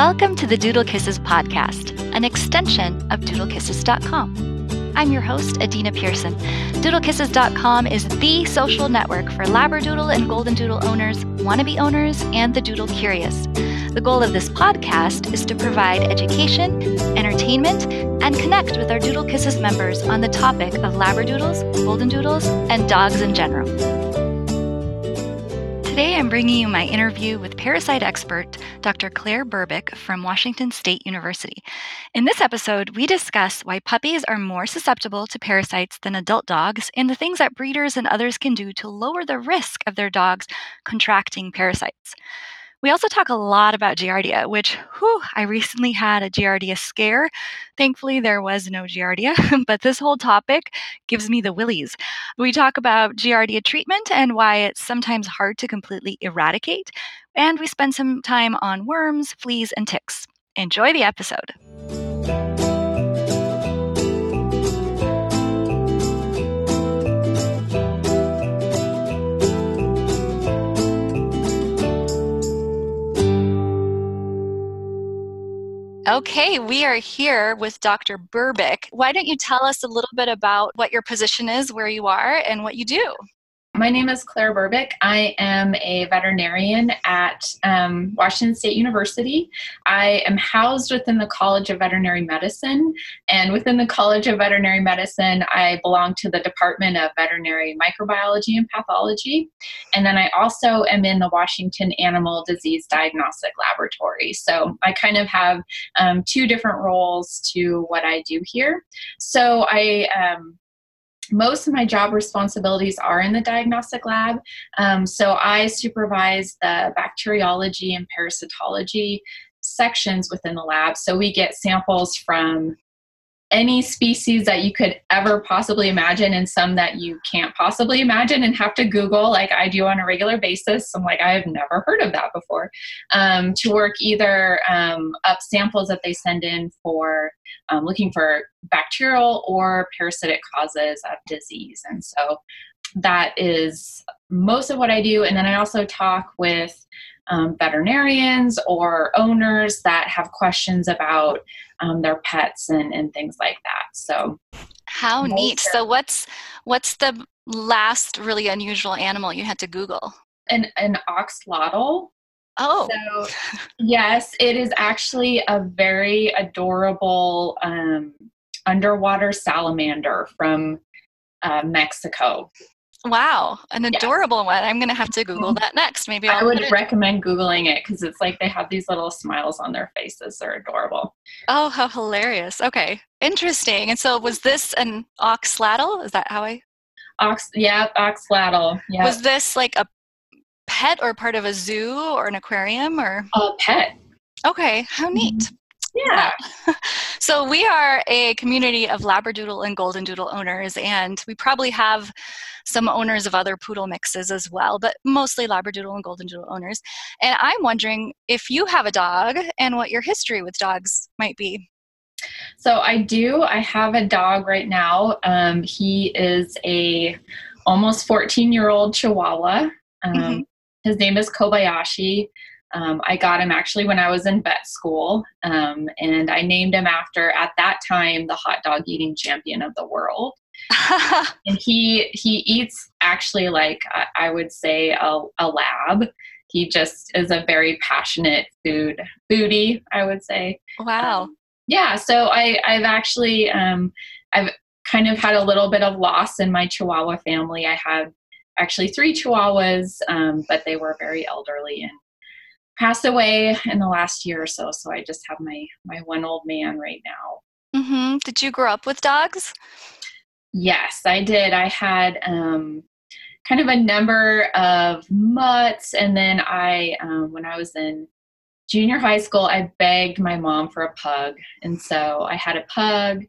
Welcome to the Doodle Kisses podcast, an extension of doodlekisses.com. I'm your host, Adina Pearson. Doodlekisses.com is the social network for Labradoodle and Golden Doodle owners, wannabe owners, and the Doodle curious. The goal of this podcast is to provide education, entertainment, and connect with our Doodle Kisses members on the topic of Labradoodles, Golden Doodles, and dogs in general. Today, I'm bringing you my interview with parasite expert Dr. Claire Burbick from Washington State University. In this episode, we discuss why puppies are more susceptible to parasites than adult dogs and the things that breeders and others can do to lower the risk of their dogs contracting parasites. We also talk a lot about Giardia, which, whew, I recently had a Giardia scare. Thankfully, there was no Giardia, but this whole topic gives me the willies. We talk about Giardia treatment and why it's sometimes hard to completely eradicate, and we spend some time on worms, fleas, and ticks. Enjoy the episode. Okay, we are here with Dr. Burbick. Why don't you tell us a little bit about what your position is, where you are, and what you do? My name is Claire Burbick. I am a veterinarian at um, Washington State University. I am housed within the College of Veterinary Medicine, and within the College of Veterinary Medicine, I belong to the Department of Veterinary Microbiology and Pathology. And then I also am in the Washington Animal Disease Diagnostic Laboratory. So I kind of have um, two different roles to what I do here. So I um, most of my job responsibilities are in the diagnostic lab. Um, so I supervise the bacteriology and parasitology sections within the lab. So we get samples from any species that you could ever possibly imagine and some that you can't possibly imagine and have to google like i do on a regular basis. I'm like i have never heard of that before. Um, to work either um, up samples that they send in for um, looking for bacterial or parasitic causes of disease. And so that is most of what i do. And then i also talk with um, veterinarians or owners that have questions about um, their pets and, and things like that. So, how neat! So, what's what's the last really unusual animal you had to Google? An an axolotl. Oh, so yes, it is actually a very adorable um, underwater salamander from uh, Mexico. Wow, an adorable one. I'm going to have to Google that next. Maybe I'll i would recommend Googling it because it's like they have these little smiles on their faces. They're adorable. Oh, how hilarious. Okay, interesting. And so was this an oxlatl? Is that how I? Ox, yeah, oxlatl. Yeah. Was this like a pet or part of a zoo or an aquarium or? A pet. Okay, how neat. Mm-hmm. Yeah. so we are a community of Labradoodle and Golden Doodle owners, and we probably have some owners of other poodle mixes as well, but mostly Labradoodle and Golden Doodle owners. And I'm wondering if you have a dog and what your history with dogs might be. So I do. I have a dog right now. Um, he is a almost 14 year old Chihuahua. Um, mm-hmm. His name is Kobayashi. Um, I got him actually when I was in vet school, um, and I named him after, at that time, the hot dog eating champion of the world. and he he eats actually like I would say a, a lab. He just is a very passionate food foodie. I would say. Wow. Um, yeah. So I I've actually um, I've kind of had a little bit of loss in my Chihuahua family. I had actually three Chihuahuas, um, but they were very elderly and passed away in the last year or so. So I just have my my one old man right now. Mm-hmm. Did you grow up with dogs? Yes, I did. I had um, kind of a number of mutts, and then I, um, when I was in junior high school, I begged my mom for a pug, and so I had a pug.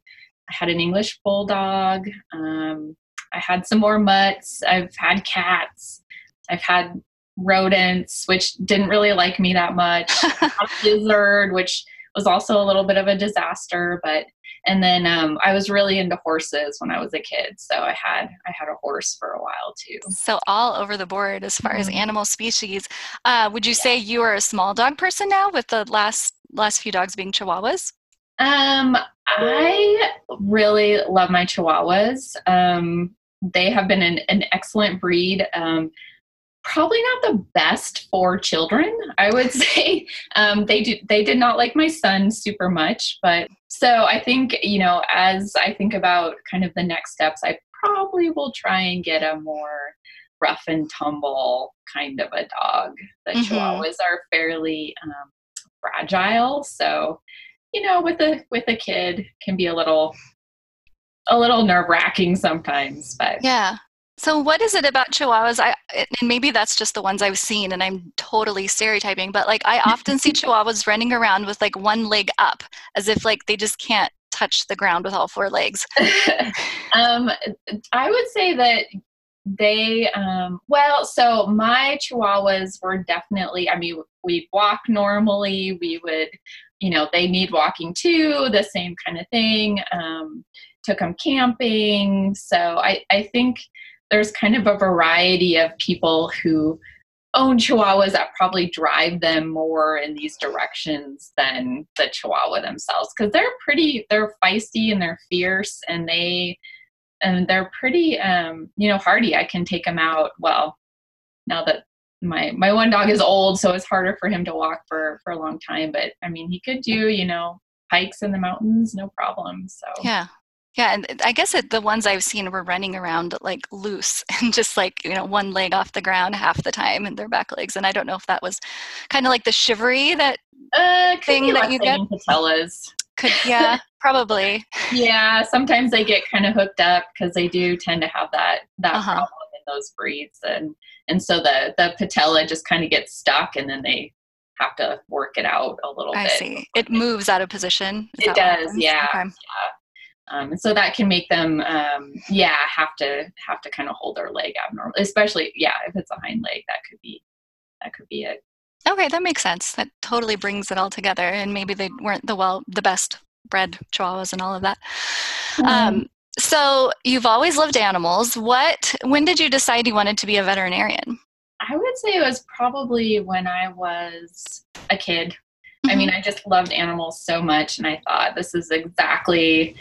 I had an English bulldog. Um, I had some more mutts. I've had cats. I've had rodents, which didn't really like me that much. a lizard, which was also a little bit of a disaster, but And then um, I was really into horses when I was a kid, so I had I had a horse for a while too. So all over the board as far mm-hmm. as animal species. Uh, would you yeah. say you are a small dog person now, with the last last few dogs being Chihuahuas? Um, I really love my Chihuahuas. Um, they have been an, an excellent breed. Um, probably not the best for children i would say. Um, they do they did not like my son super much but so i think you know as i think about kind of the next steps i probably will try and get a more rough and tumble kind of a dog. The mm-hmm. chihuahuas are fairly um, fragile so you know with a with a kid can be a little a little nerve wracking sometimes but yeah so, what is it about Chihuahuas? I and maybe that's just the ones I've seen, and I'm totally stereotyping. But like, I often see Chihuahuas running around with like one leg up, as if like they just can't touch the ground with all four legs. um, I would say that they um, well so my chihuahuas were definitely i mean we walk normally we would you know they need walking too the same kind of thing um, took them camping so i i think there's kind of a variety of people who own chihuahuas that probably drive them more in these directions than the chihuahua themselves because they're pretty they're feisty and they're fierce and they and they're pretty um you know hardy. I can take them out well now that my my one dog is old so it's harder for him to walk for for a long time but i mean he could do you know hikes in the mountains no problem so. Yeah yeah, and I guess it, the ones I've seen were running around like loose and just like you know one leg off the ground half the time and their back legs. And I don't know if that was kind of like the shivery that uh, thing that you get. Patellas. Could yeah, probably. Yeah, sometimes they get kind of hooked up because they do tend to have that that uh-huh. problem in those breeds, and and so the the patella just kind of gets stuck, and then they have to work it out a little I bit. I see. It moves out of position. Is it does, yeah, okay. yeah. Um, and so that can make them, um, yeah, have to have to kind of hold their leg abnormal, especially yeah, if it's a hind leg, that could be that could be it. Okay, that makes sense. That totally brings it all together. And maybe they weren't the well the best bred chihuahuas and all of that. Mm-hmm. Um, so you've always loved animals. What? When did you decide you wanted to be a veterinarian? I would say it was probably when I was a kid. Mm-hmm. I mean, I just loved animals so much, and I thought this is exactly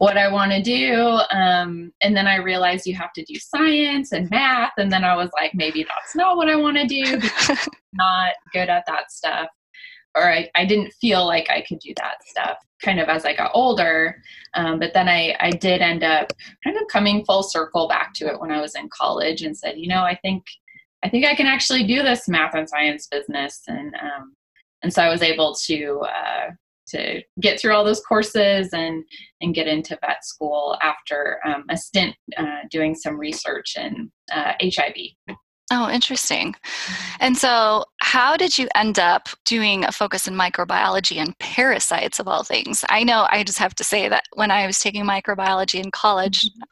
what I want to do. Um, and then I realized you have to do science and math. And then I was like, maybe that's not what I want to do not good at that stuff. Or I, I didn't feel like I could do that stuff kind of as I got older. Um, but then I, I did end up kind of coming full circle back to it when I was in college and said, you know, I think I think I can actually do this math and science business. And um, and so I was able to uh, to get through all those courses and and get into vet school after um, a stint uh, doing some research in uh, HIV. Oh, interesting. Mm-hmm. And so, how did you end up doing a focus in microbiology and parasites of all things? I know I just have to say that when I was taking microbiology in college, mm-hmm.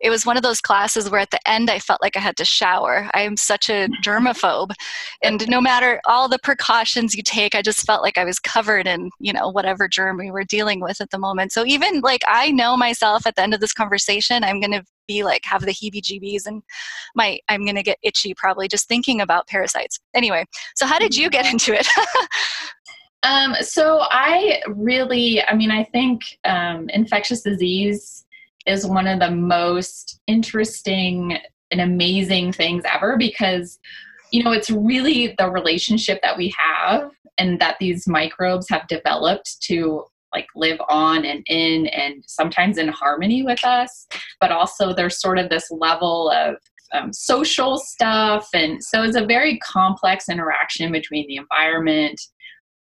it was one of those classes where at the end I felt like I had to shower. I am such a germaphobe. And no matter all the precautions you take, I just felt like I was covered in, you know, whatever germ we were dealing with at the moment. So, even like I know myself at the end of this conversation, I'm going to be like have the heebie jeebies and my i'm going to get itchy probably just thinking about parasites. Anyway so how did you get into it? Um, so i really i mean i think um, infectious disease is one of the most interesting and amazing things ever because you know it's really the relationship that we have and that these microbes have developed to like live on and in and sometimes in harmony with us but also there's sort of this level of um, social stuff. And so it's a very complex interaction between the environment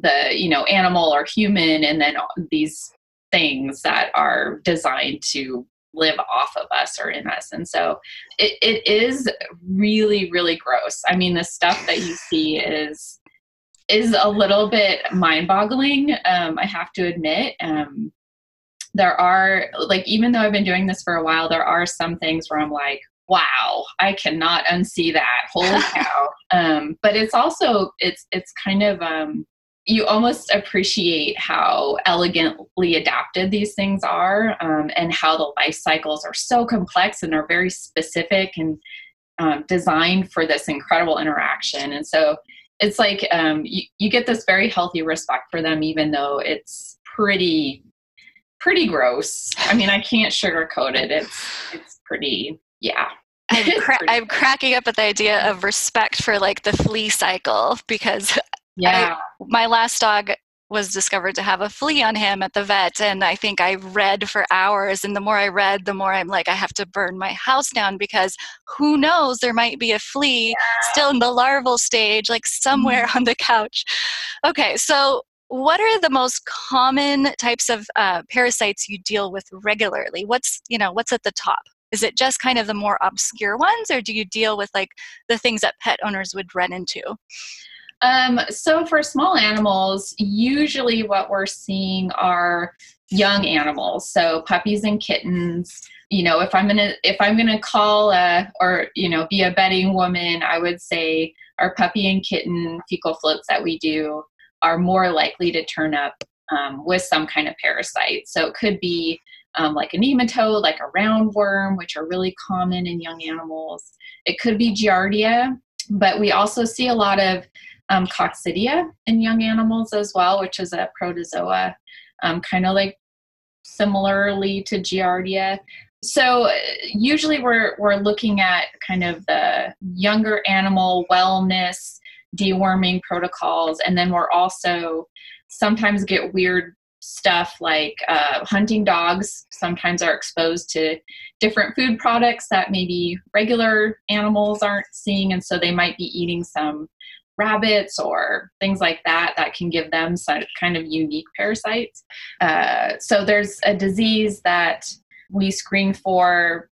the you know animal or human and then these things that are designed to live off of us or in us. And so it, it is really really gross. I mean the stuff that you see is is a little bit mind boggling, um, I have to admit. Um, there are, like, even though I've been doing this for a while, there are some things where I'm like, wow, I cannot unsee that. Holy cow. um, but it's also, it's, it's kind of, um, you almost appreciate how elegantly adapted these things are um, and how the life cycles are so complex and are very specific and um, designed for this incredible interaction. And so it's like um, you, you get this very healthy respect for them, even though it's pretty pretty gross. I mean, I can't sugarcoat it. It's it's pretty yeah. I'm, cra- I'm cracking up at the idea of respect for like the flea cycle because yeah. I, my last dog was discovered to have a flea on him at the vet and i think i read for hours and the more i read the more i'm like i have to burn my house down because who knows there might be a flea yeah. still in the larval stage like somewhere mm-hmm. on the couch okay so what are the most common types of uh, parasites you deal with regularly what's you know what's at the top is it just kind of the more obscure ones or do you deal with like the things that pet owners would run into um, so for small animals, usually what we're seeing are young animals, so puppies and kittens. You know, if I'm gonna if I'm gonna call a or you know be a bedding woman, I would say our puppy and kitten fecal floats that we do are more likely to turn up um, with some kind of parasite. So it could be um, like a nematode, like a roundworm, which are really common in young animals. It could be Giardia, but we also see a lot of um, coccidia in young animals as well, which is a protozoa, um, kind of like similarly to Giardia. So usually we're we're looking at kind of the younger animal wellness, deworming protocols, and then we're also sometimes get weird stuff like uh, hunting dogs sometimes are exposed to different food products that maybe regular animals aren't seeing and so they might be eating some rabbits or things like that that can give them some kind of unique parasites. Uh, so there's a disease that we screen for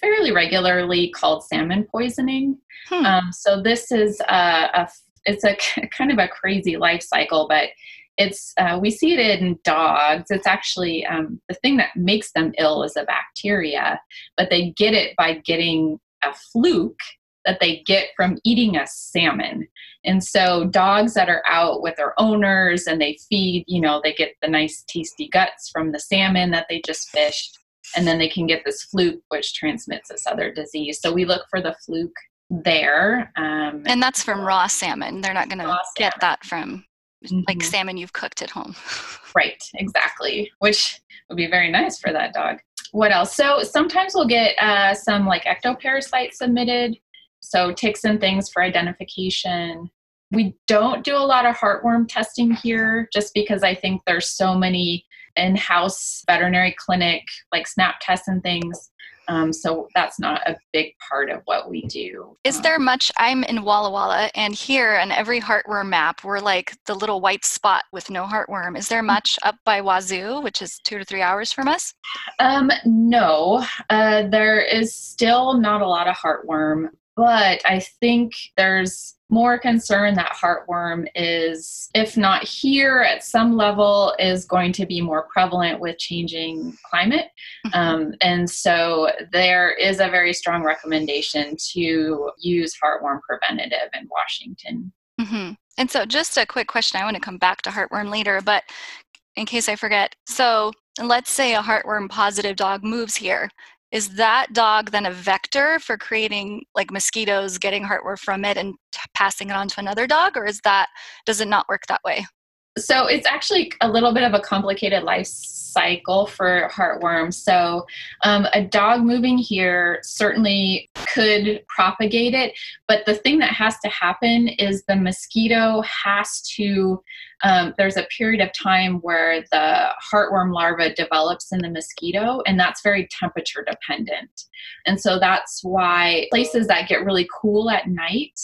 fairly regularly called salmon poisoning. Hmm. Um, so this is a, a, it's a kind of a crazy life cycle, but it's uh, we see it in dogs. It's actually um, the thing that makes them ill is a bacteria, but they get it by getting a fluke that they get from eating a salmon. And so dogs that are out with their owners and they feed, you know, they get the nice tasty guts from the salmon that they just fished. And then they can get this fluke, which transmits this other disease. So we look for the fluke there. Um, and that's from raw salmon. They're not going to get that from mm-hmm. like salmon you've cooked at home. right, exactly. Which would be very nice for that dog. What else? So sometimes we'll get uh, some like ectoparasites submitted so ticks and things for identification. We don't do a lot of heartworm testing here just because I think there's so many in-house veterinary clinic like snap tests and things um, so that's not a big part of what we do. Is um, there much? I'm in Walla Walla, and here on every heartworm map, we're like the little white spot with no heartworm. Is there much up by Wazzu, which is two to three hours from us? Um, no, uh, there is still not a lot of heartworm. But I think there's more concern that heartworm is, if not here at some level, is going to be more prevalent with changing climate. Mm-hmm. Um, and so there is a very strong recommendation to use heartworm preventative in Washington. Mm-hmm. And so, just a quick question I want to come back to heartworm later, but in case I forget. So, let's say a heartworm positive dog moves here is that dog then a vector for creating like mosquitoes getting heartworm from it and t- passing it on to another dog or is that does it not work that way so it's actually a little bit of a complicated life cycle for heartworms. So um, a dog moving here certainly could propagate it, but the thing that has to happen is the mosquito has to. Um, there's a period of time where the heartworm larva develops in the mosquito, and that's very temperature dependent. And so that's why places that get really cool at night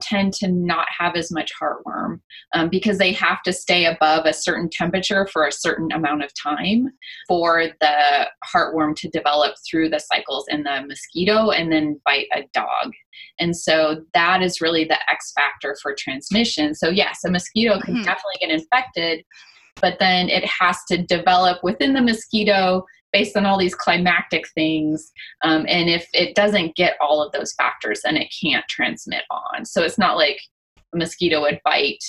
tend to not have as much heartworm um, because they have to stay above a certain temperature for a certain amount of time for the heartworm to develop through the cycles in the mosquito and then bite a dog. And so that is really the X factor for transmission. So, yes, a mosquito can mm-hmm. definitely get infected, but then it has to develop within the mosquito based on all these climactic things. Um, and if it doesn't get all of those factors, then it can't transmit on. So it's not like a mosquito would bite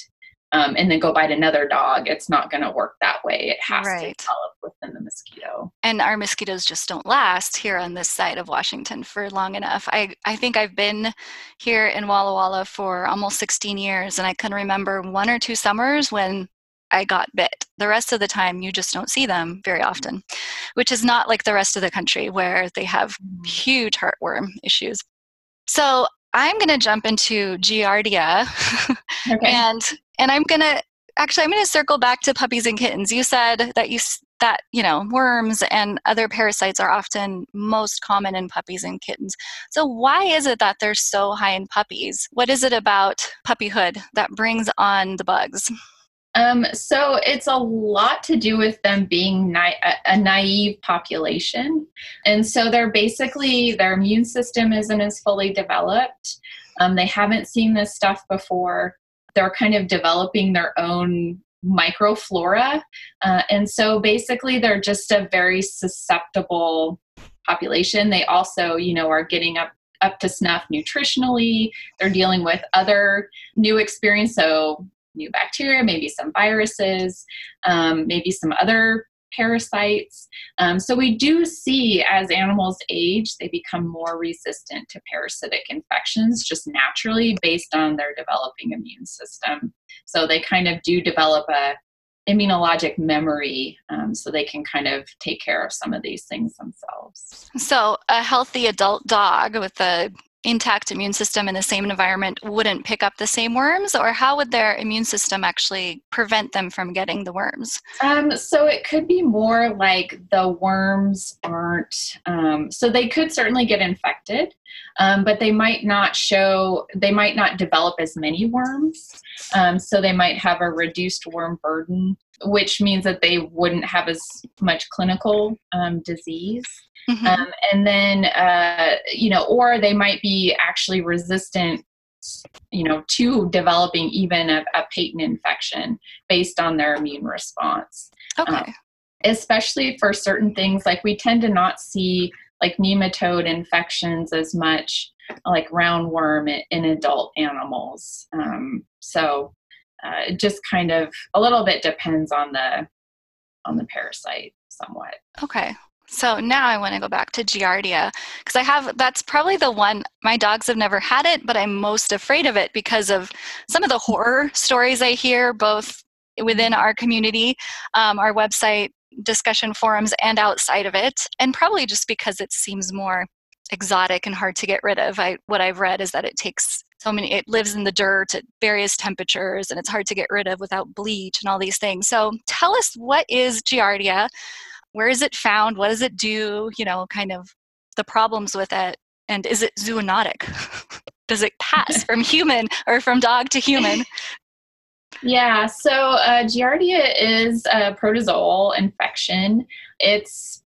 um, and then go bite another dog, it's not going to work that way. It has Right. to develop within the mosquito. and our mosquitoes just don't last here on this side of Washington for long enough. I, I think I've been here in Walla Walla for almost 16 years, and I can remember one or two summers when I got bit. The rest of the time, you just don't see them very mm-hmm. often, which is not like the rest of the country where they have mm-hmm. huge heartworm issues. So I'm going to jump into Giardia. Okay. and and i'm gonna actually i'm gonna circle back to puppies and kittens you said that you that you know worms and other parasites are often most common in puppies and kittens so why is it that they're so high in puppies what is it about puppyhood that brings on the bugs Um, so it's a lot to do with them being na- a, naive population. And so they're basically, their immune system isn't as fully developed. Um, they haven't seen this stuff before. They're kind of developing their own microflora. Uh, and so basically, they're just a very susceptible population. They also, you know, are getting up up to snuff nutritionally. They're dealing with other new experience. So new bacteria, maybe some viruses, um, maybe some other parasites. Um, so we do see as animals age, they become more resistant to parasitic infections just naturally based on their developing immune system. So they kind of do develop a immunologic memory um, so they can kind of take care of some of these things themselves. so a healthy adult dog with a intact immune system in the same environment wouldn't pick up the same worms or how would their immune system actually prevent them from getting the worms Um, so it could be more like the worms aren't, um, so they could certainly get infected, um, but they might not show, they might not develop as many worms. Um, so they might have a reduced worm burden, which means that they wouldn't have as much clinical um, disease. Mhm. Um, and then, uh, you know, or they might be actually resistant, you know, to developing even a, a patent infection based on their immune response. okay Especially for certain things, like we tend to not see like nematode infections as much, like roundworm in, in adult animals. Um, so uh, it just kind of a little bit depends on the on the parasite somewhat. Okay. So now I want to go back to Giardia because I have that's probably the one my dogs have never had it, but I'm most afraid of it because of some of the horror stories I hear both within our community, um, our website discussion forums, and outside of it, and probably just because it seems more exotic and hard to get rid of. I what I've read is that it takes so many it lives in the dirt at various temperatures and it's hard to get rid of without bleach and all these things. So tell us what is Giardia? Where is it found what does it do you know kind of the problems with it and is it zoonotic does it pass from human or from dog to human Yeah, so uh, Giardia is a protozoal infection. It's,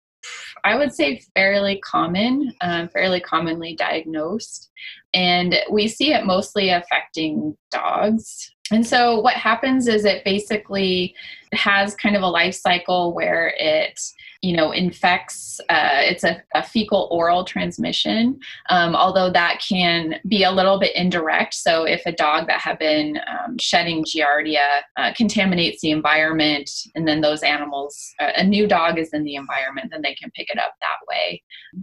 I would say, fairly common, um, fairly commonly diagnosed. And we see it mostly affecting dogs. And so what happens is it basically has kind of a life cycle where it you know infects uh, it's a, a fecal oral transmission um, although that can be a little bit indirect. So if a dog that had been um, shedding giardia uh, contaminates the environment and then those animals uh, a new dog is in the environment then they can pick it up that way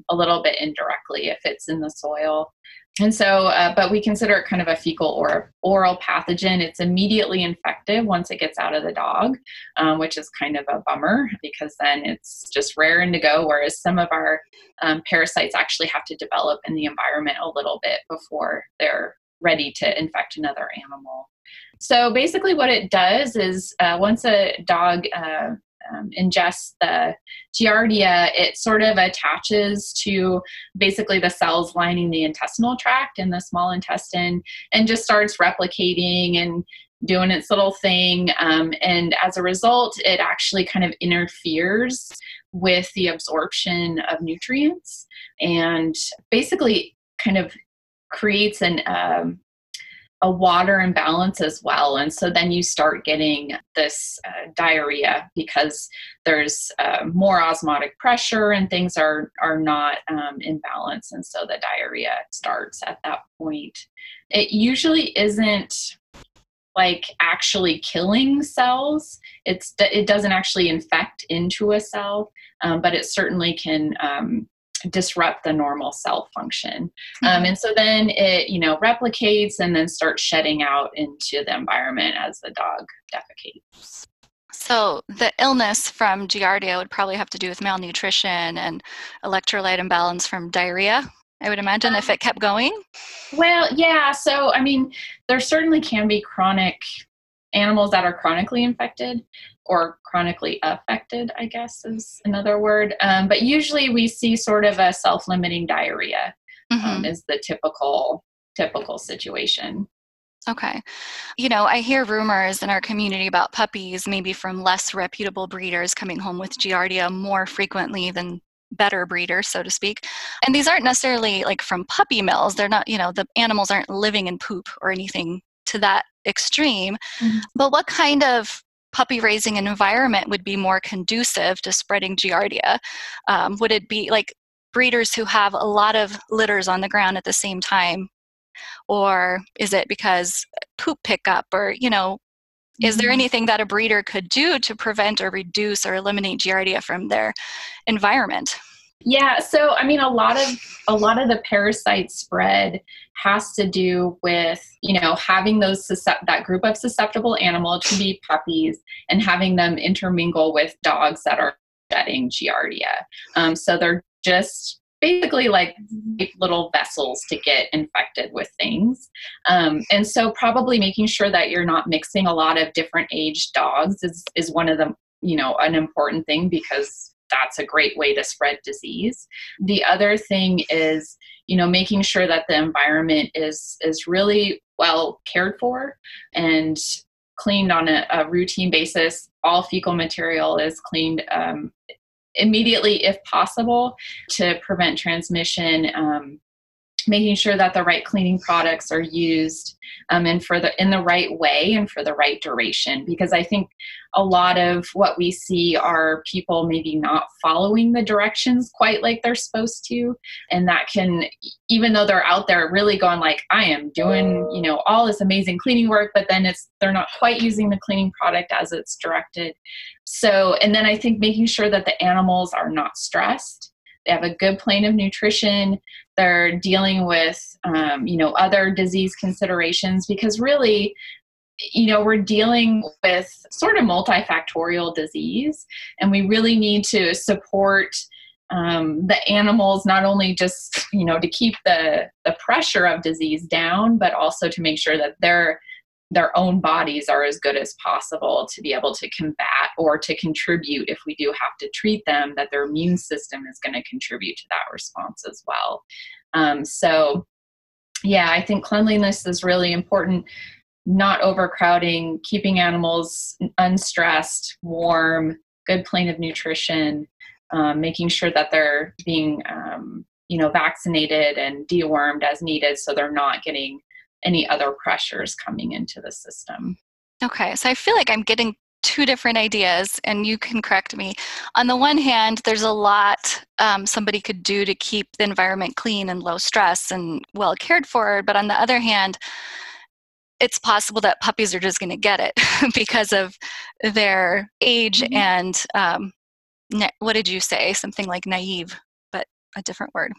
a little bit indirectly if it's in the soil and so, uh, but we consider it kind of a fecal or oral pathogen. It's immediately infective once it gets out of the dog, um, which is kind of a bummer because then it's just raring to go. Whereas some of our um, parasites actually have to develop in the environment a little bit before they're ready to infect another animal. So basically, what it does is uh, once a dog uh, um, ingests the giardia, it sort of attaches to basically the cells lining the intestinal tract in the small intestine and just starts replicating and doing its little thing. Um, and as a result, it actually kind of interferes with the absorption of nutrients and basically kind of creates an um, a water imbalance as well. And so then you start getting this uh, diarrhea because there's uh, more osmotic pressure and things are, are not um, in balance. And so the diarrhea starts at that point. It usually isn't like actually killing cells. It's it doesn't actually infect into a cell, um, but it certainly can um, disrupt the normal cell function. Um, mm-hmm. and so then it you know replicates and then starts shedding out into the environment as the dog defecates. So the illness from Giardia would probably have to do with malnutrition and electrolyte imbalance from diarrhea. I would imagine if it kept going. Well, yeah. So I mean, there certainly can be chronic animals that are chronically infected or chronically affected. I guess is another word. Um, but usually we see sort of a self-limiting diarrhea um, mm-hmm. um, is the typical typical situation. Okay. You know, I hear rumors in our community about puppies, maybe from less reputable breeders coming home with Giardia more frequently than better breeders, so to speak. And these aren't necessarily like from puppy mills. They're not, you know, the animals aren't living in poop or anything to that extreme. Mm-hmm. But what kind of puppy raising an environment would be more conducive to spreading Giardia? Um, would it be like breeders who have a lot of litters on the ground at the same time or is it because poop pickup or you know is there mm-hmm. anything that a breeder could do to prevent or reduce or eliminate giardia from their environment yeah so i mean a lot of a lot of the parasite spread has to do with you know having those that group of susceptible animals to be puppies and having them intermingle with dogs that are shedding giardia um, so they're just basically like little vessels to get infected with things. Um, and so probably making sure that you're not mixing a lot of different age dogs is, is one of the, you know, an important thing because that's a great way to spread disease. The other thing is, you know, making sure that the environment is is really well cared for and cleaned on a, a routine basis. All fecal material is cleaned um, immediately if possible to prevent transmission um, making sure that the right cleaning products are used um, and for the in the right way and for the right duration. Because i think a lot of what we see are people maybe not following the directions quite like they're supposed to. And that can even though they're out there really going like i am doing you know all this amazing cleaning work but then it's they're not quite using the cleaning product as it's directed. So and then i think making sure that the animals are not stressed they have a good plane of nutrition. They're dealing with um, you know other disease considerations because really you know we're dealing with sort of multifactorial disease and we really need to support um, the animals not only just you know to keep the the pressure of disease down but also to make sure that they're their own bodies are as good as possible to be able to combat or to contribute if we do have to treat them that their immune system is going to contribute to that response as well. Um, so yeah i think cleanliness is really important. Not overcrowding keeping animals unstressed warm good plane of nutrition um, making sure that they're being um, you know vaccinated and dewormed as needed so they're not getting any other pressures coming into the system. Okay, so I feel like I'm getting two different ideas, and you can correct me. On the one hand, there's a lot um, somebody could do to keep the environment clean and low stress and well cared for, but on the other hand, it's possible that puppies are just going to get it because of their age mm-hmm. and um, what did you say? Something like naive a different word.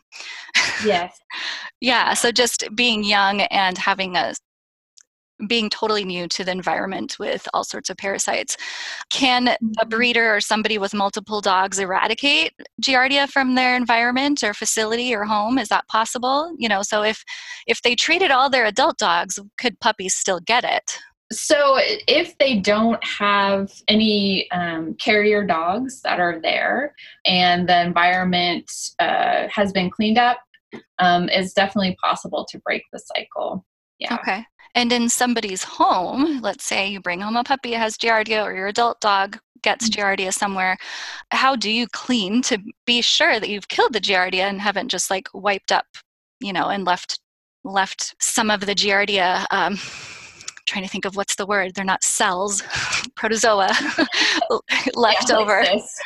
Yes. yeah. So just being young and having a being totally new to the environment with all sorts of parasites. Can a mm-hmm. breeder or somebody with multiple dogs eradicate Giardia from their environment or facility or home? Is that possible? You know, so if if they treated all their adult dogs, could puppies still get it? So, if they don't have any um, carrier dogs that are there and the environment uh, has been cleaned up, um, it's definitely possible to break the cycle. Yeah. Okay. And in somebody's home, let's say you bring home a puppy that has Giardia or your adult dog gets mm-hmm. Giardia somewhere, how do you clean to be sure that you've killed the Giardia and haven't just like wiped up, you know, and left left some of the Giardia um, trying to think of what's the word. They're not cells, protozoa left yeah, over. Cysts.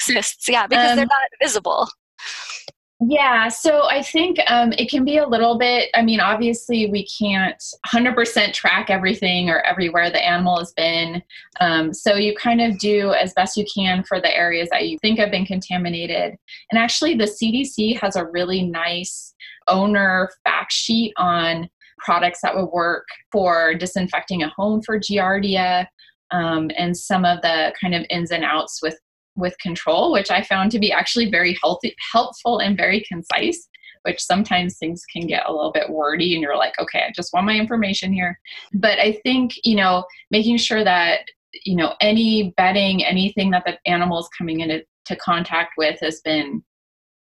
cysts. yeah, because um, they're not visible. Yeah, so I think um, it can be a little bit. I mean, obviously, we can't 100% track everything or everywhere the animal has been. Um, so you kind of do as best you can for the areas that you think have been contaminated. And actually, the CDC has a really nice owner fact sheet on products that would work for disinfecting a home for Giardia. Um, and some of the kind of ins and outs with with control, which I found to be actually very healthy, helpful and very concise. Which sometimes things can get a little bit wordy, and you're like, okay, I just want my information here. But I think you know, making sure that you know any bedding, anything that the animal is coming into contact with has been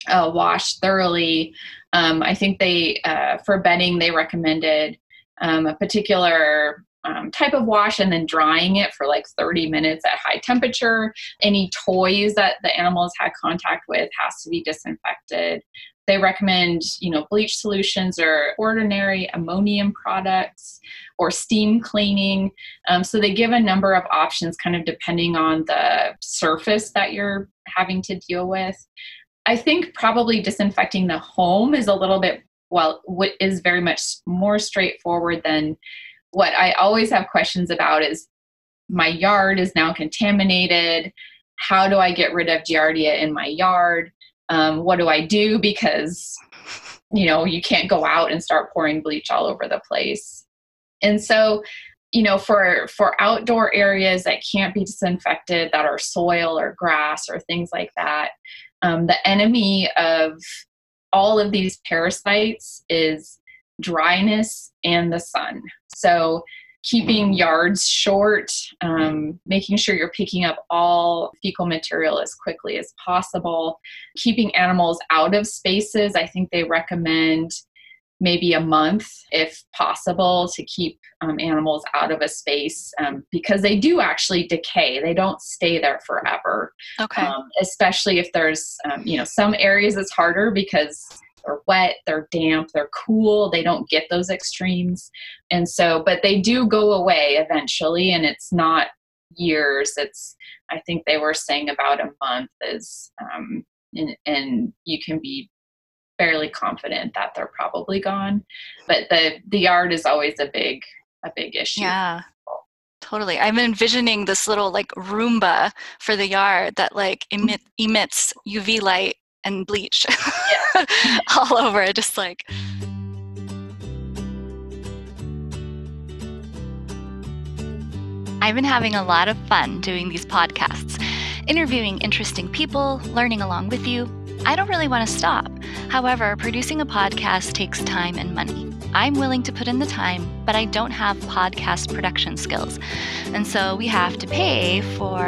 uh, thoroughly. Um, I think they, uh, for bedding, they recommended um, a particular um, type of wash and then drying it for like 30 minutes at high temperature. Any toys that the animals had contact with has to be disinfected. They recommend, you know, bleach solutions or quaternary ammonium products or steam cleaning. Um, so they give a number of options, kind of depending on the surface that you're having to deal with. I think probably disinfecting the home is a little bit well, what is very much more straightforward than what I always have questions about is my yard is now contaminated. How do I get rid of Giardia in my yard? Um, what do I do? Because, you know, you can't go out and start pouring bleach all over the place. And so, you know, for for outdoor areas that can't be disinfected, that are soil or grass or things like that, um, the enemy of all of these parasites is dryness and the sun. So, keeping yards short, um, making sure you're picking up all fecal material as quickly as possible, keeping animals out of spaces. I think they recommend maybe a month if possible to keep um, animals out of a space um, because they do actually decay. They don't stay there forever. Okay. Um, especially if there's um, you know some areas it's harder because they're wet they're damp they're cool they don't get those extremes. And so but they do go away eventually and it's not years it's i think they were saying about a month is um, and, and you can be fairly confident that they're probably gone. But the the yard is always a big a big issue. Yeah. Totally. I'm envisioning this little like Roomba for the yard that like emit, emits UV light and bleach yeah. all over, just like. I've been having a lot of fun doing these podcasts, interviewing interesting people, learning along with you, I don't really want to stop. However, producing a podcast takes time and money. I'm willing to put in the time, but I don't have podcast production skills. And so we have to pay for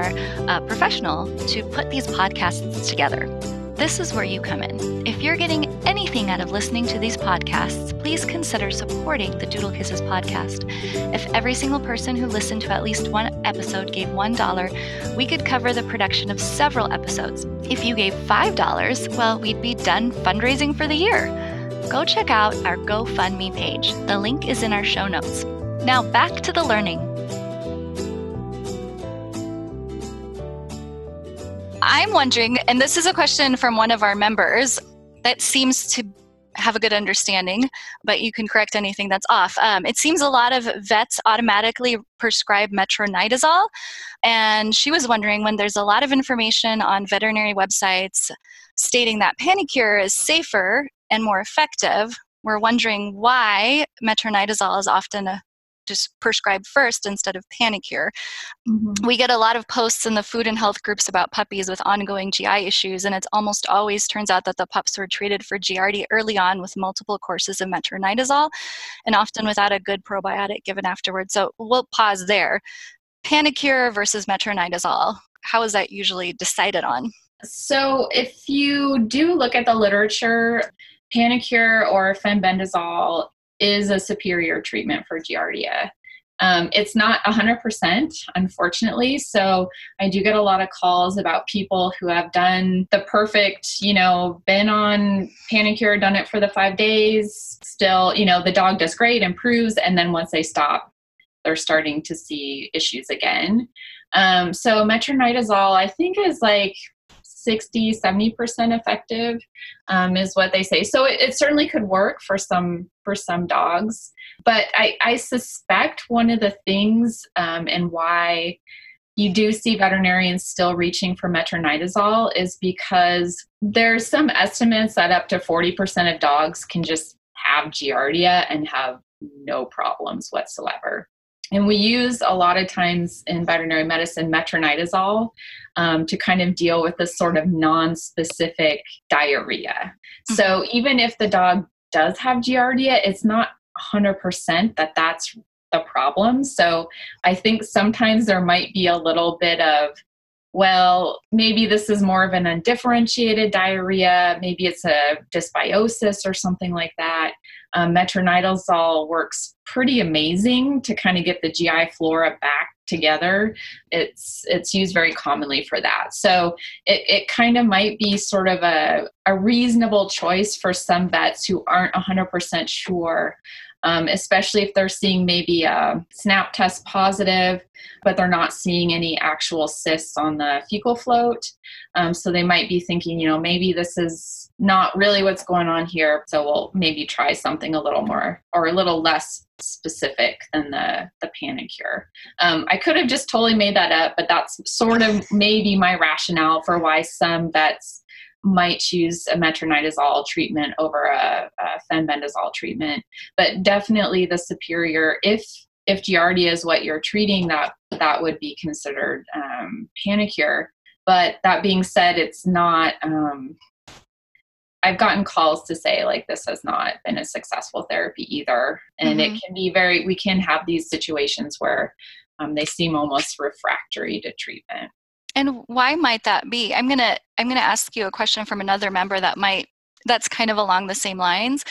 a professional to put these podcasts together. This is where you come in. If you're getting anything out of listening to these podcasts, please consider supporting the Doodle Kisses podcast. If every single person who listened to at least one episode gave $1, we could cover the production of several episodes. If you gave $5, well, we'd be done fundraising for the year. Go check out our GoFundMe page. The link is in our show notes. Now back to the learning. I'm wondering, and this is a question from one of our members that seems to have a good understanding, but you can correct anything that's off. Um, it seems a lot of vets automatically prescribe metronidazole, and she was wondering when there's a lot of information on veterinary websites stating that Panacur is safer and more effective. We're wondering why metronidazole is often just prescribe first instead of Panacur. Mm-hmm. We get a lot of posts in the food and health groups about puppies with ongoing GI issues, and it almost always turns out that the pups were treated for Giardia early on with multiple courses of metronidazole, and often without a good probiotic given afterwards. So we'll pause there. Panacur versus metronidazole. How is that usually decided on? So if you do look at the literature, Panacur or fenbendazole is a superior treatment for Giardia. Um, it's not 100%, unfortunately. So I do get a lot of calls about people who have done the perfect, you know, been on Panacur, done it for the five days, still, you know, the dog does great, improves, and then once they stop, they're starting to see issues again. Um, so metronidazole, I think, is like 60, 70% effective um, is what they say. So it, it, certainly could work for some for some dogs. But I, I suspect one of the things um, and why you do see veterinarians still reaching for metronidazole is because there's some estimates that up to 40% of dogs can just have giardia and have no problems whatsoever. And we use a lot of times in veterinary medicine metronidazole um, to kind of deal with this sort of non-specific diarrhea. Mm-hmm. So even if the dog does have giardia, it's not 100% that that's the problem. So I think sometimes there might be a little bit of well, maybe this is more of an undifferentiated diarrhea, maybe it's a dysbiosis or something like that. Um, metronidazole works pretty amazing to kind of get the GI flora back together. It's it's used very commonly for that. So it, it kind of might be sort of a, a reasonable choice for some vets who aren't 100% sure um, especially if they're seeing maybe a snap test positive, but they're not seeing any actual cysts on the fecal float. Um, so they might be thinking, you know, maybe this is not really what's going on here. So we'll maybe try something a little more or a little less specific than the the Panacur. Um, I could have just totally made that up, but that's sort of maybe my rationale for why some vets might choose a metronidazole treatment over a, a fenbendazole treatment, but definitely the superior if if giardia is what you're treating, that that would be considered um, Panacur. But that being said, it's not. Um, I've gotten calls to say like this has not been a successful therapy either, and mm-hmm. it can be very. We can have these situations where um, they seem almost refractory to treatment. And why might that be? I'm gonna I'm gonna ask you a question from another member that might that's kind of along the same lines.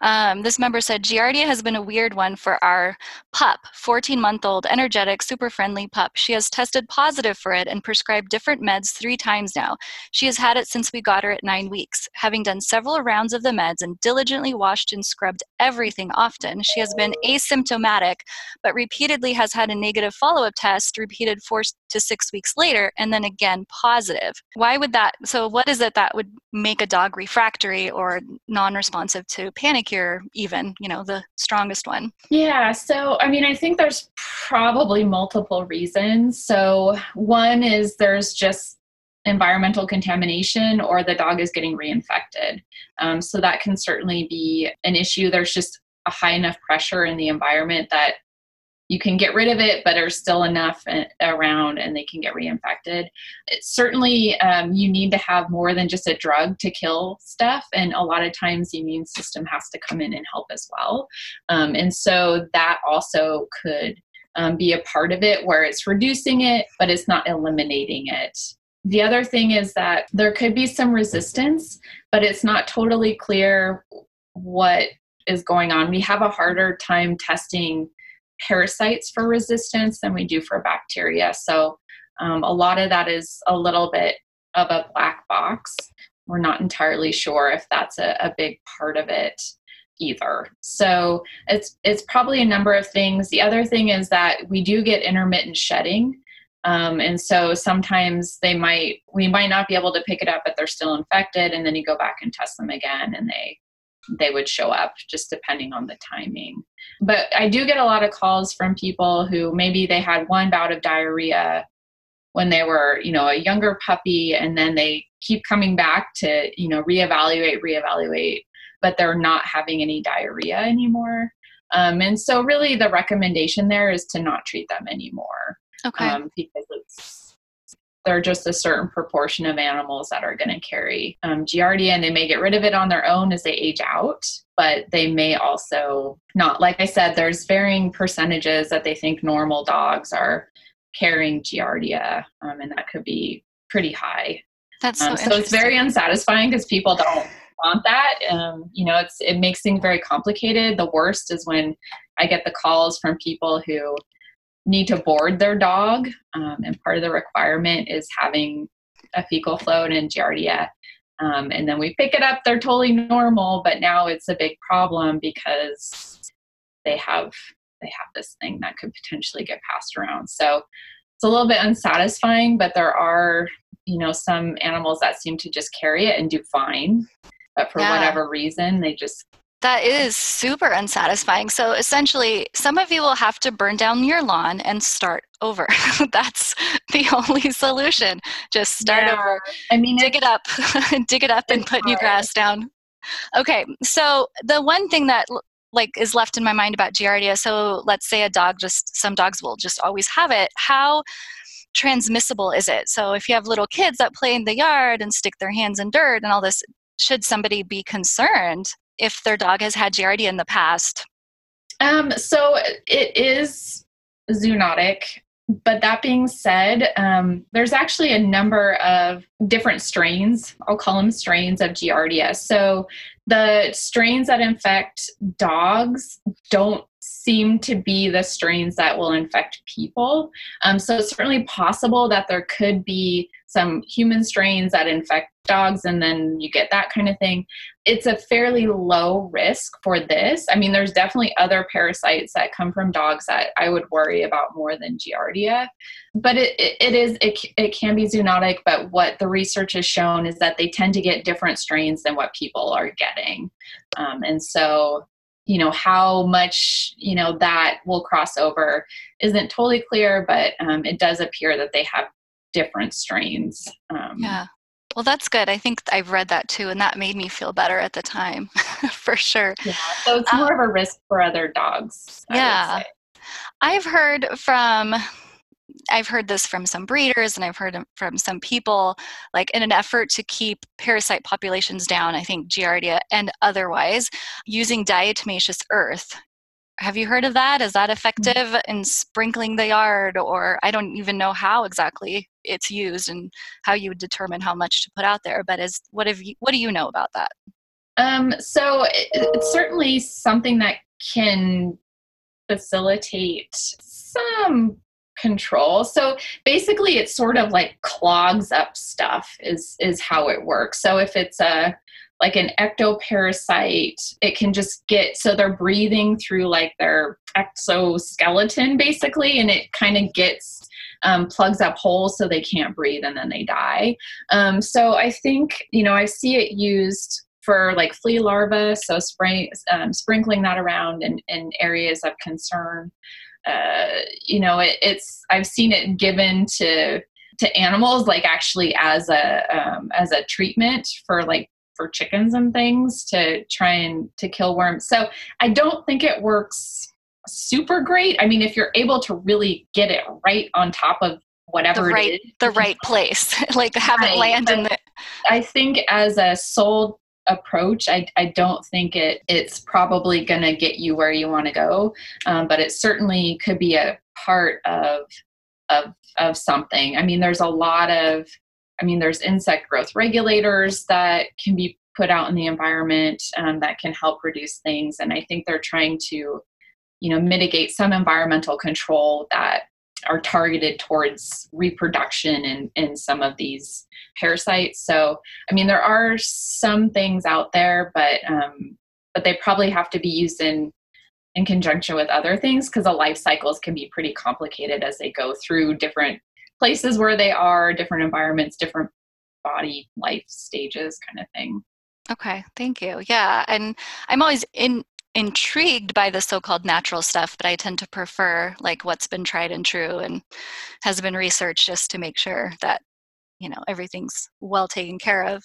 Um, this member said Giardia has been a weird one for our pup, 14 month old, energetic, super friendly pup. She has tested positive for it and prescribed different meds three times now. She has had it since we got her at nine weeks. Having done several rounds of the meds and diligently washed and scrubbed everything often, she has been asymptomatic, but repeatedly has had a negative follow up test, repeated four to six weeks later, and then again positive. Why would that? So, what is it that would make a dog refractory? or non-responsive to Panacur even you know the strongest one yeah so i mean i think there's probably multiple reasons so one is there's just environmental contamination or the dog is getting reinfected um, so that can certainly be an issue there's just a high enough pressure in the environment that you can get rid of it, but there's still enough uh, around and they can get reinfected. It's certainly, um, you need to have more than just a drug to kill stuff, and a lot of times the immune system has to come in and help as well. Um, and so that also could um, be a part of it where it's reducing it, but it's not eliminating it. The other thing is that there could be some resistance, but it's not totally clear what is going on. We have a harder time testing parasites for resistance than we do for bacteria. So um, a lot of that is a little bit of a black box. We're not entirely sure if that's a, a big part of it either. So it's it's probably a number of things. The other thing is that we do get intermittent shedding. Um, and so sometimes they might we might not be able to pick it up but they're still infected and then you go back and test them again and they they would show up just depending on the timing. But I do get a lot of calls from people who maybe they had one bout of diarrhea when they were, you know, a younger puppy and then they keep coming back to, you know, reevaluate, reevaluate, but they're not having any diarrhea anymore. Um, and so really the recommendation there is to not treat them anymore. Okay. Um, because it's there are just a certain proportion of animals that are going to carry um, giardia and they may get rid of it on their own as they age out but they may also not. Like i said there's varying percentages that they think normal dogs are carrying giardia um, and that could be pretty high. That's so, um, so it's very unsatisfying because people don't want that um, you know it's it makes things very complicated. The worst is when i get the calls from people who need to board their dog, um, and part of the requirement is having a fecal float and giardia. Um, and then we pick it up; they're totally normal, but now it's a big problem because they have they have this thing that could potentially get passed around. So it's a little bit unsatisfying, but there are you know some animals that seem to just carry it and do fine but for yeah. whatever reason they just that is super unsatisfying. So essentially, some of you will have to burn down your lawn and start over. That's the only solution. Just start yeah. over. I mean, dig it up, dig it up, and put hard. new grass down. Okay, so the one thing that like is left in my mind about giardia. So let's say a dog just some dogs will just always have it. How transmissible is it? So if you have little kids that play in the yard and stick their hands in dirt and all this, should somebody be concerned if their dog has had giardia in the past? Um, so it is zoonotic. But that being said, um, there's actually a number of different strains. I'll call them strains of Giardia. So the strains that infect dogs don't seem to be the strains that will infect people. Um, so it's certainly possible that there could be some human strains that infect dogs and then you get that kind of thing. It's a fairly low risk for this. I mean, there's definitely other parasites that come from dogs that I would worry about more than Giardia. But it, it, is, it, it can be zoonotic, but what the research has shown is that they tend to get different strains than what people are getting. Um, and so you know how much you know that will cross over isn't totally clear but um, it does appear that they have different strains um, yeah. Well that's good. I think i've read that too and that made me feel better at the time for sure. Yeah so it's more um, of a risk for other dogs I yeah. i've heard from I've heard this from some breeders and I've heard from some people, like in an effort to keep parasite populations down, I think Giardia and otherwise, using diatomaceous earth. Have you heard of that? Is that mm. effective in sprinkling the yard? Or I don't even know how exactly it's used and how you would determine how much to put out there. But is what have you what do you know about that? Um, so it, it's certainly something that can facilitate some control. So basically it sort of like clogs up stuff is is how it works. So if it's a like an ectoparasite, it can just get so they're breathing through like their exoskeleton basically and it kind of gets um, plugs up holes so they can't breathe and then they die. Um, so I think, you know, I see it used for like flea larvae, so spray, um, sprinkling that around in, in areas of concern. Uh, you know, it, it's I've seen it given to to animals like actually as a um, as a treatment for like for chickens and things to try and to kill worms. So I don't think it works super great. I mean, if you're able to really get it right on top of whatever the right, the right place, like have right. it land in the. I think as a sole approach i, I don't think it it's probably going to get you where you want to go um, but it certainly could be a part of of of something. I mean there's a lot of i mean there's insect growth regulators that can be put out in the environment um, that can help reduce things and i think they're trying to you know mitigate some environmental control that are targeted towards reproduction in, in some of these parasites. So, I mean, there are some things out there, but um, but they probably have to be used in in conjunction with other things because the life cycles can be pretty complicated as they go through different places where they are, different environments, different body life stages, kind of thing. Okay, thank you. Yeah, and I'm always in intrigued by the so-called natural stuff but i tend to prefer like what's been tried and true and has been researched just to make sure that you know everything's well taken care of.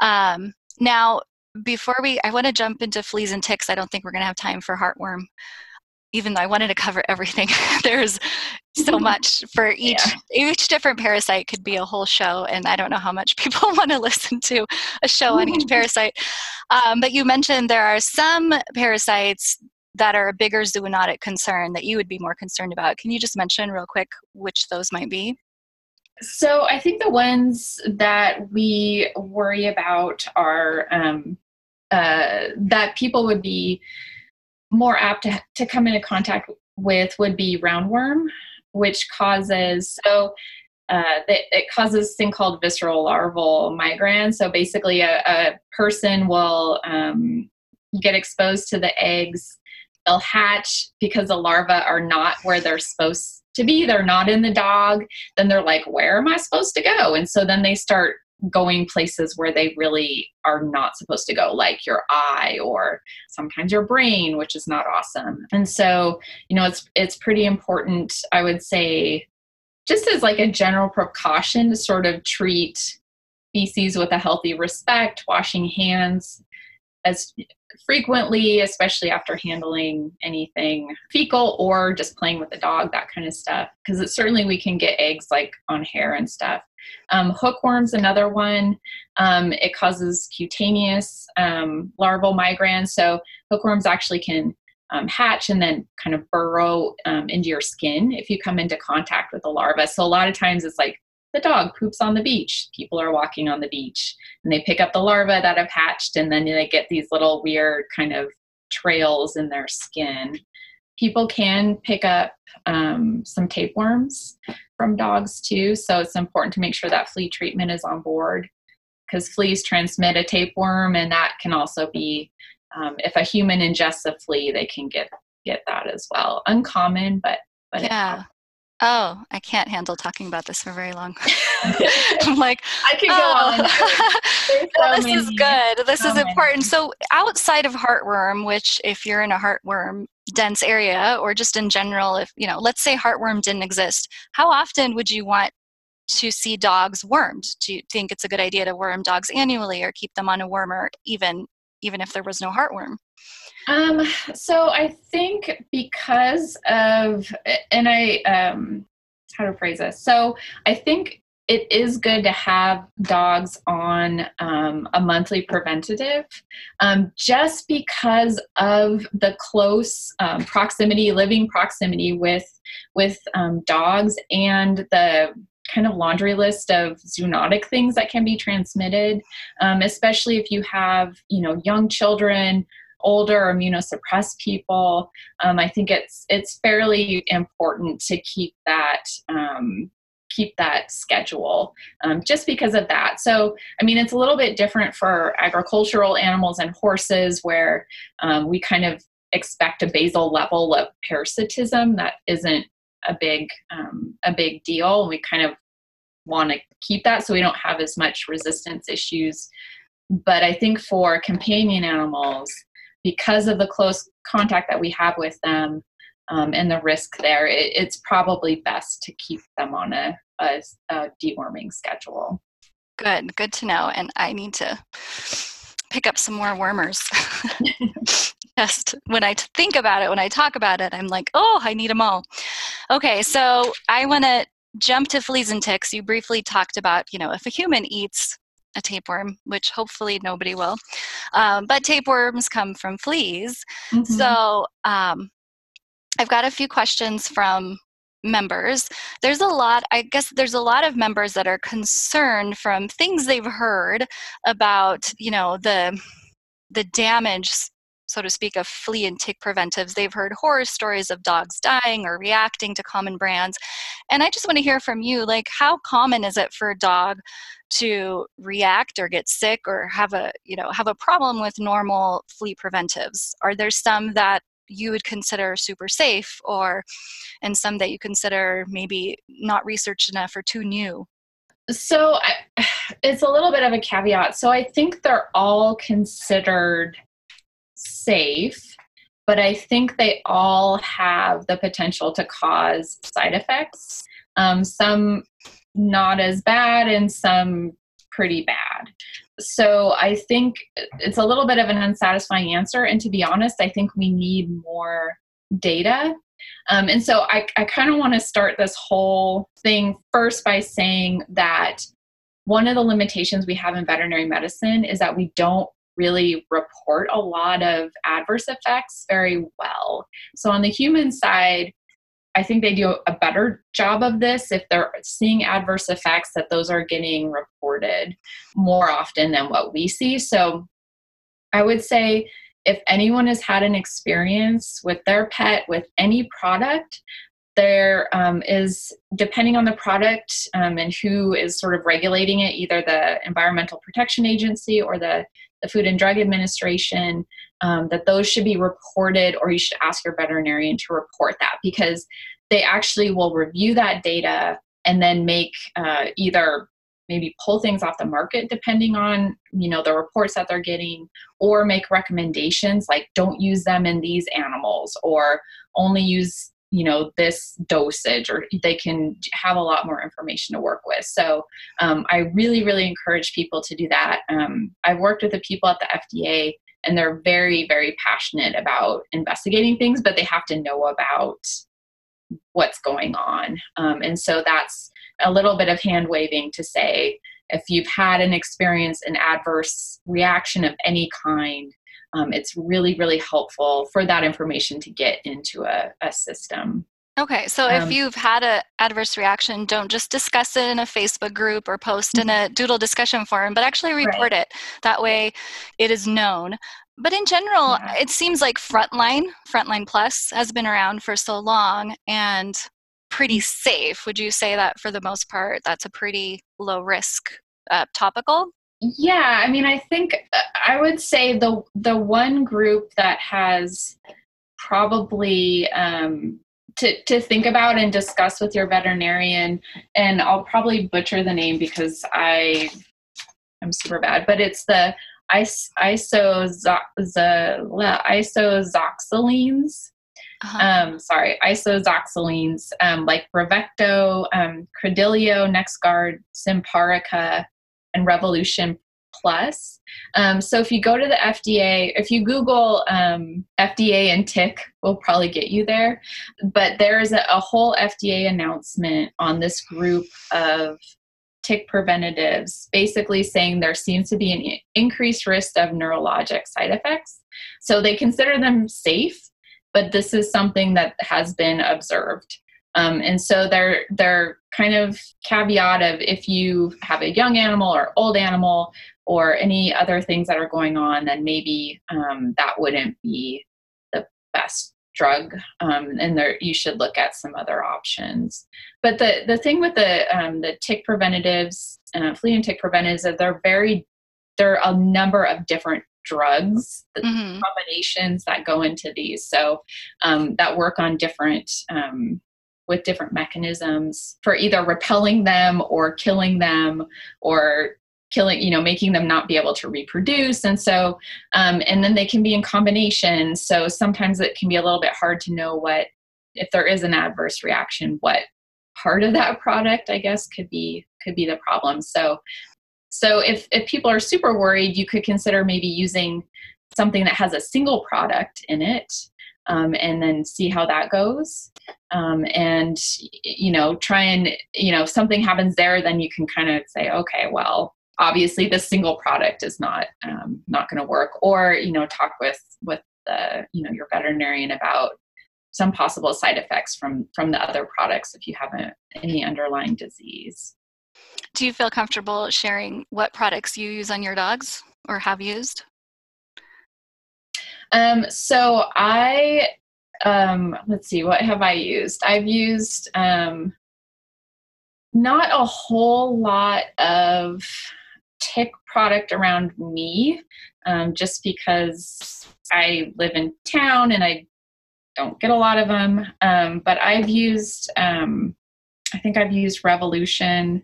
Um, now before we i want to jump into fleas and ticks. I don't think we're going to have time for heartworm even though I wanted to cover everything, there's so much for each yeah. each different parasite could be a whole show, and I don't know how much people want to listen to a show on each parasite. Um, but you mentioned there are some parasites that are a bigger zoonotic concern that you would be more concerned about. Can you just mention real quick which those might be? So I think the ones that we worry about are um, uh, that people would be more apt to, to come into contact with would be roundworm, which causes so uh, it causes thing called visceral larval migrans. So basically, a, a person will um, get exposed to the eggs. They'll hatch because the larvae are not where they're supposed to be they're not in the dog then they're like where am i supposed to go and so then they start going places where they really are not supposed to go like your eye or sometimes your brain which is not awesome and so you know it's it's pretty important i would say just as like a general precaution to sort of treat feces with a healthy respect washing hands as frequently, especially after handling anything fecal or just playing with the dog, that kind of stuff. Because certainly we can get eggs like on hair and stuff. Um, hookworm's another one. Um, it causes cutaneous um, larval migrans. So hookworms actually can um, hatch and then kind of burrow um, into your skin if you come into contact with the larva. So a lot of times it's like the dog poops on the beach. People are walking on the beach and they pick up the larvae that have hatched and then they get these little weird kind of trails in their skin. People can pick up um, some tapeworms from dogs too, so it's important to make sure that flea treatment is on board because fleas transmit a tapeworm, and that can also be um, if a human ingests a flea, they can get get that as well. Uncommon, but but yeah. Oh, I can't handle talking about this for very long. I'm like, I can go oh. on. So this many, is good. This so is important. Many. So, outside of heartworm, which if you're in a heartworm dense area, or just in general, if you know, let's say heartworm didn't exist, how often would you want to see dogs wormed? Do you think it's a good idea to worm dogs annually, or keep them on a wormer even even if there was no heartworm? Um, so I think because of, and I, um, how to phrase this. So I think it is good to have dogs on um, a monthly preventative um, just because of the close um, proximity living proximity with with um, dogs and the kind of laundry list of zoonotic things that can be transmitted um, especially if you have you know young children older immunosuppressed people, um, I think it's it's fairly important to keep that keep that schedule um, just because of that. So, I mean, it's a little bit different for agricultural animals and horses where um, we kind of expect a basal level of parasitism that isn't a big um, a big deal. And we kind of want to keep that so we don't have as much resistance issues. But I think for companion animals, because of the close contact that we have with them um, and the risk there, it, it's probably best to keep them on a, a, a deworming schedule. Good, good to know. And I need to pick up some more wormers. Just when I think about it, when I talk about it, I'm like, oh, I need them all. Okay, so I want to jump to fleas and ticks. You briefly talked about, you know, if a human eats a tapeworm, which hopefully nobody will. Um, but tapeworms come from fleas. Mm-hmm. So um, I've got a few questions from members. There's a lot, I guess, there's a lot of members that are concerned from things they've heard about, you know, the the damage so to speak, of flea and tick preventives. They've heard horror stories of dogs dying or reacting to common brands. And I just want to hear from you like, how common is it for a dog to react or get sick or have a, you know, have a problem with normal flea preventives? Are there some that you would consider super safe or and some that you consider maybe not researched enough or too new so I, it's a little bit of a caveat so i think they're all considered safe, but I think they all have the potential to cause side effects. Um, some not as bad, and some pretty bad. So I think it's a little bit of an unsatisfying answer. And to be honest, I think we need more data. Um, and so I, I kind of want to start this whole thing first by saying that one of the limitations we have in veterinary medicine is that we don't really report a lot of adverse effects very well. So, on the human side, I think they do a better job of this if they're seeing adverse effects, that those are getting reported more often than what we see. So, I would say if anyone has had an experience with their pet with any product, there um, is depending on the product um, and who is sort of regulating it either the environmental protection agency or the the Food and Drug Administration, um, that those should be reported, or you should ask your veterinarian to report that because they actually will review that data and then make uh, either maybe pull things off the market depending on you know the reports that they're getting or make recommendations like don't use them in these animals or only use you know this dosage or they can have a lot more information to work with. So um, i really really encourage people to do that. Um, i've worked with the people at the fda and they're very very passionate about investigating things but they have to know about what's going on. Um, and so that's a little bit of hand waving to say if you've had an experience an adverse reaction of any kind um, it's really really helpful for that information to get into a, a system Okay, so um, if you've had an adverse reaction, don't just discuss it in a Facebook group or post in a Doodle discussion forum, but actually report right. it. That way it is known. But in general, yeah. it seems like Frontline, Frontline Plus, has been around for so long and pretty mm. safe. Would you say that for the most part, that's a pretty low risk uh, topical? Yeah, I mean, I think uh, I would say the the one group that has probably um, to to think about and discuss with your veterinarian, and I'll probably butcher the name because I I'm super bad, but it's the is, isozo, uh-huh. um, sorry, isoxazolines um, like Bravecto, um, Credelio, NexGard, Simparica, and Revolution Plus. Um, so if you go to the FDA, if you Google um, FDA and tick, will probably get you there. But there is a, a whole FDA announcement on this group of tick preventatives, basically saying there seems to be an increased risk of neurologic side effects. So they consider them safe, but this is something that has been observed. Um, and so they're they're kind of caveat of if you have a young animal or old animal or any other things that are going on, then maybe um, that wouldn't be the best drug, um, and there you should look at some other options. But the the thing with the um, the tick preventatives, uh, flea and tick preventatives, is they're very there are a number of different drugs, the mm-hmm. combinations that go into these. So um, that work on different um, with different mechanisms for either repelling them or killing them or killing you know making them not be able to reproduce. And so um, and then they can be in combination. So sometimes it can be a little bit hard to know what if there is an adverse reaction what part of that product i guess could be could be the problem. So so if, if people are super worried, you could consider maybe using something that has a single product in it um, and then see how that goes. Um, and, you know, try and, you know, if something happens there, then you can kind of say, okay, well, obviously this single product is not um, not going to work or you know talk with with the you know your veterinarian about some possible side effects from from the other products if you have a, any underlying disease do you feel comfortable sharing what products you use on your dogs or have used? Um, so I, um, let's see, what have I used? I've used um, not a whole lot of tick product around me, um, just because I live in town and I don't get a lot of them. Um, but I've used, um, I think I've used Revolution.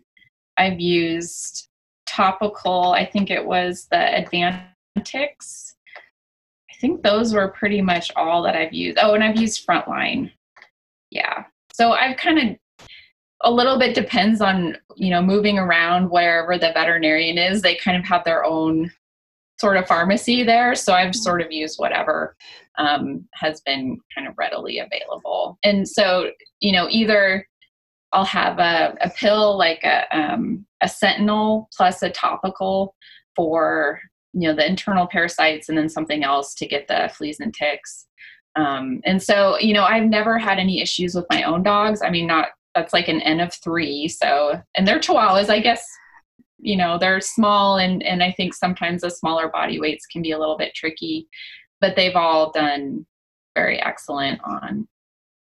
I've used topical, I think it was the Advantix. I think those were pretty much all that I've used. Oh, and I've used Frontline. Yeah. So I've kind of a little bit depends on, you know, moving around wherever the veterinarian is. They kind of have their own sort of pharmacy there. So I've sort of used whatever um, has been kind of readily available. And so, you know, either I'll have a, a pill like a, um, a sentinel plus a topical for you know the internal parasites and then something else to get the fleas and ticks um, and so you know i've never had any issues with my own dogs i mean not that's like an n of three so and they're chihuahuas i guess you know they're small and and i think sometimes the smaller body weights can be a little bit tricky but they've all done very excellent on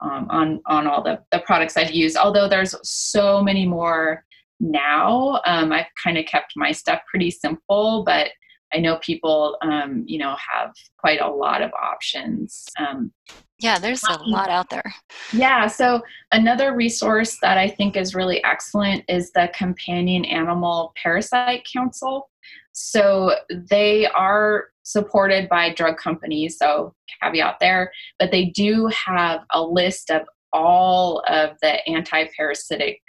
um, on on all the, the products I've used. Although there's so many more now, um, I've kind of kept my stuff pretty simple, but I know people, um, you know, have quite a lot of options. Um, Yeah, there's a um, lot out there. Yeah, so another resource that I think is really excellent is the Companion Animal Parasite Council. So they are supported by drug companies, so caveat there, but they do have a list of all of the anti parasitic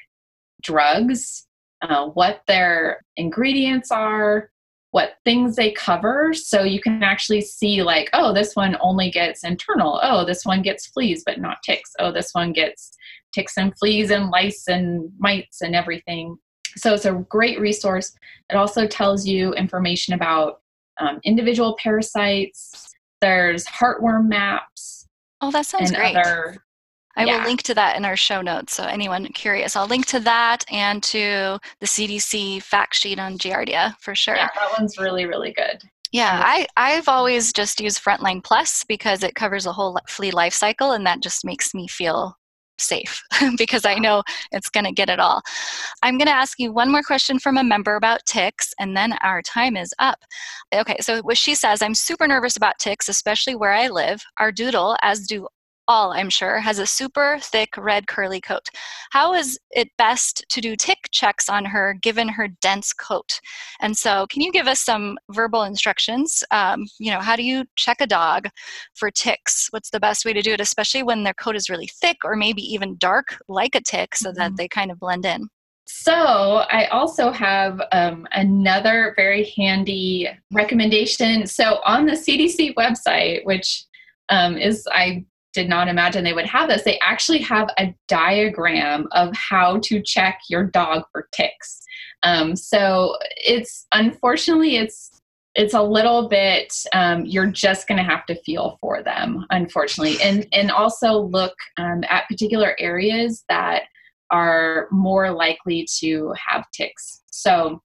drugs, uh, what their ingredients are, what things they cover. So you can actually see like oh this one only gets internal. Oh this one gets fleas but not ticks. Oh this one gets ticks and fleas and lice and mites and everything. So it's a great resource. It also tells you information about um, individual parasites. There's heartworm maps oh that sounds great. other I yeah. will link to that in our show notes. So anyone curious, I'll link to that and to the CDC fact sheet on Giardia for sure. Yeah, that one's really, really good. Yeah, I, I've always just used Frontline Plus because it covers a whole flea life cycle and that just makes me feel safe because I know it's going to get it all. I'm going to ask you one more question from a member about ticks, and then our time is up. Okay, so what she says I'm super nervous about ticks, especially where I live. Our doodle, as do all, I'm sure, has a super thick red curly coat. How is it best to do tick checks on her given her dense coat? And so, can you give us some verbal instructions? Um, you know, how do you check a dog for ticks? What's the best way to do it, especially when their coat is really thick or maybe even dark like a tick so mm-hmm. that they kind of blend in? So, I also have um, another very handy recommendation. So, on the CDC website, which um, is I did not imagine they would have this. They actually have a diagram of how to check your dog for ticks. Um, so it's unfortunately it's it's a little bit um, you're just going to have to feel for them unfortunately and and also look um, at particular areas that are more likely to have ticks so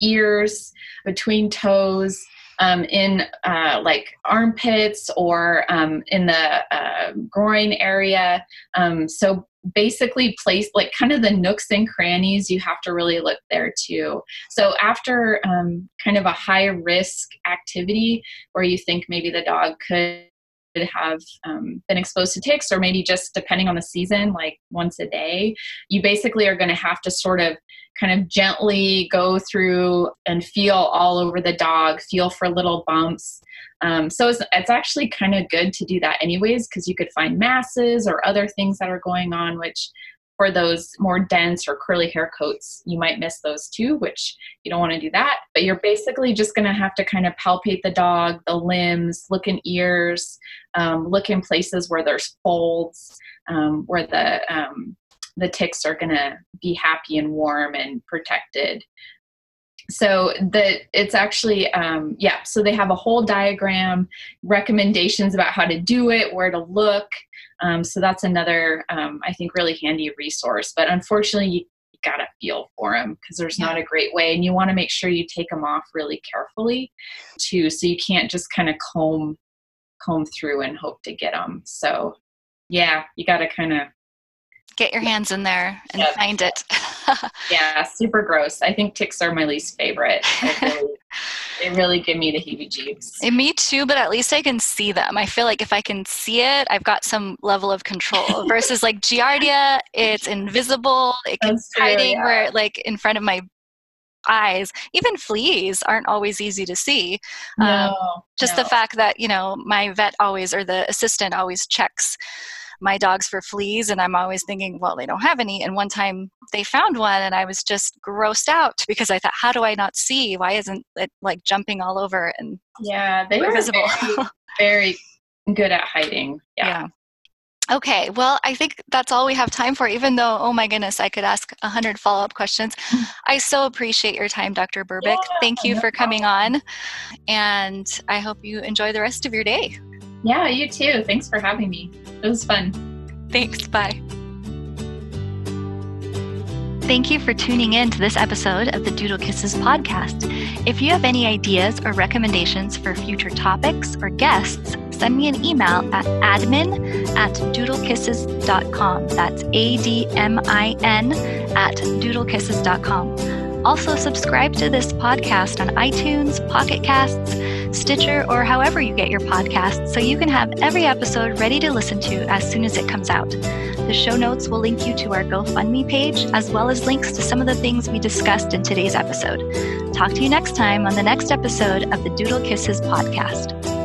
ears between toes um, in uh, like armpits or um, in the uh, groin area. Um, so basically place like kind of the nooks and crannies you have to really look there too so after um, kind of a high risk activity where you think maybe the dog could have um, been exposed to ticks or maybe just depending on the season like once a day you basically are going to have to sort of kind of gently go through and feel all over the dog, feel for little bumps. Um, so it's, it's actually kind of good to do that anyways, because you could find masses or other things that are going on, which for those more dense or curly hair coats, you might miss those too, which you don't want to do that. But you're basically just going to have to kind of palpate the dog, the limbs, look in ears, um, look in places where there's folds, um, where the um, the ticks are going to be happy and warm and protected. So that it's actually um, yeah so they have a whole diagram recommendations about how to do it where to look. Um, so that's another um, i think really handy resource but unfortunately you, gotta feel for them because there's not a great way and you want to make sure you take them off really carefully too so you can't just kind of comb comb through and hope to get them so yeah you gotta kind of get your hands in there and find it. yeah, super gross. I think ticks are my least favorite. Really, they really give me the heebie-jeebs. me too, but at least I can see them. I feel like if I can see it, I've got some level of control. Versus like Giardia, it's invisible. It hiding yeah. where like in front of my eyes. Even fleas aren't always easy to see. No, um, just no. the fact that you know my vet always or the assistant always checks my dogs for fleas and i'm always thinking well they don't have any and one time they found one and i was just grossed out because i thought how do i not see why isn't it like jumping all over and yeah they are visible very, very good at hiding yeah. yeah. Okay, well, I think that's all we have time for, even though, oh my goodness, I could ask 100 follow up questions. I so appreciate your time, Dr. Burbick. Yeah, Thank you no for coming problem. on, and I hope you enjoy the rest of your day. Yeah, you too. Thanks for having me. It was fun. Thanks. Bye. Thank you for tuning in to this episode of the Doodle Kisses podcast. If you have any ideas or recommendations for future topics or guests, send me an email at admin at doodlekisses.com. That's A D M I N at doodlekisses.com. Also, subscribe to this podcast on iTunes, Pocket Casts, Stitcher, or however you get your podcasts so you can have every episode ready to listen to as soon as it comes out. The show notes will link you to our GoFundMe page, as well as links to some of the things we discussed in today's episode. Talk to you next time on the next episode of the Doodle Kisses podcast.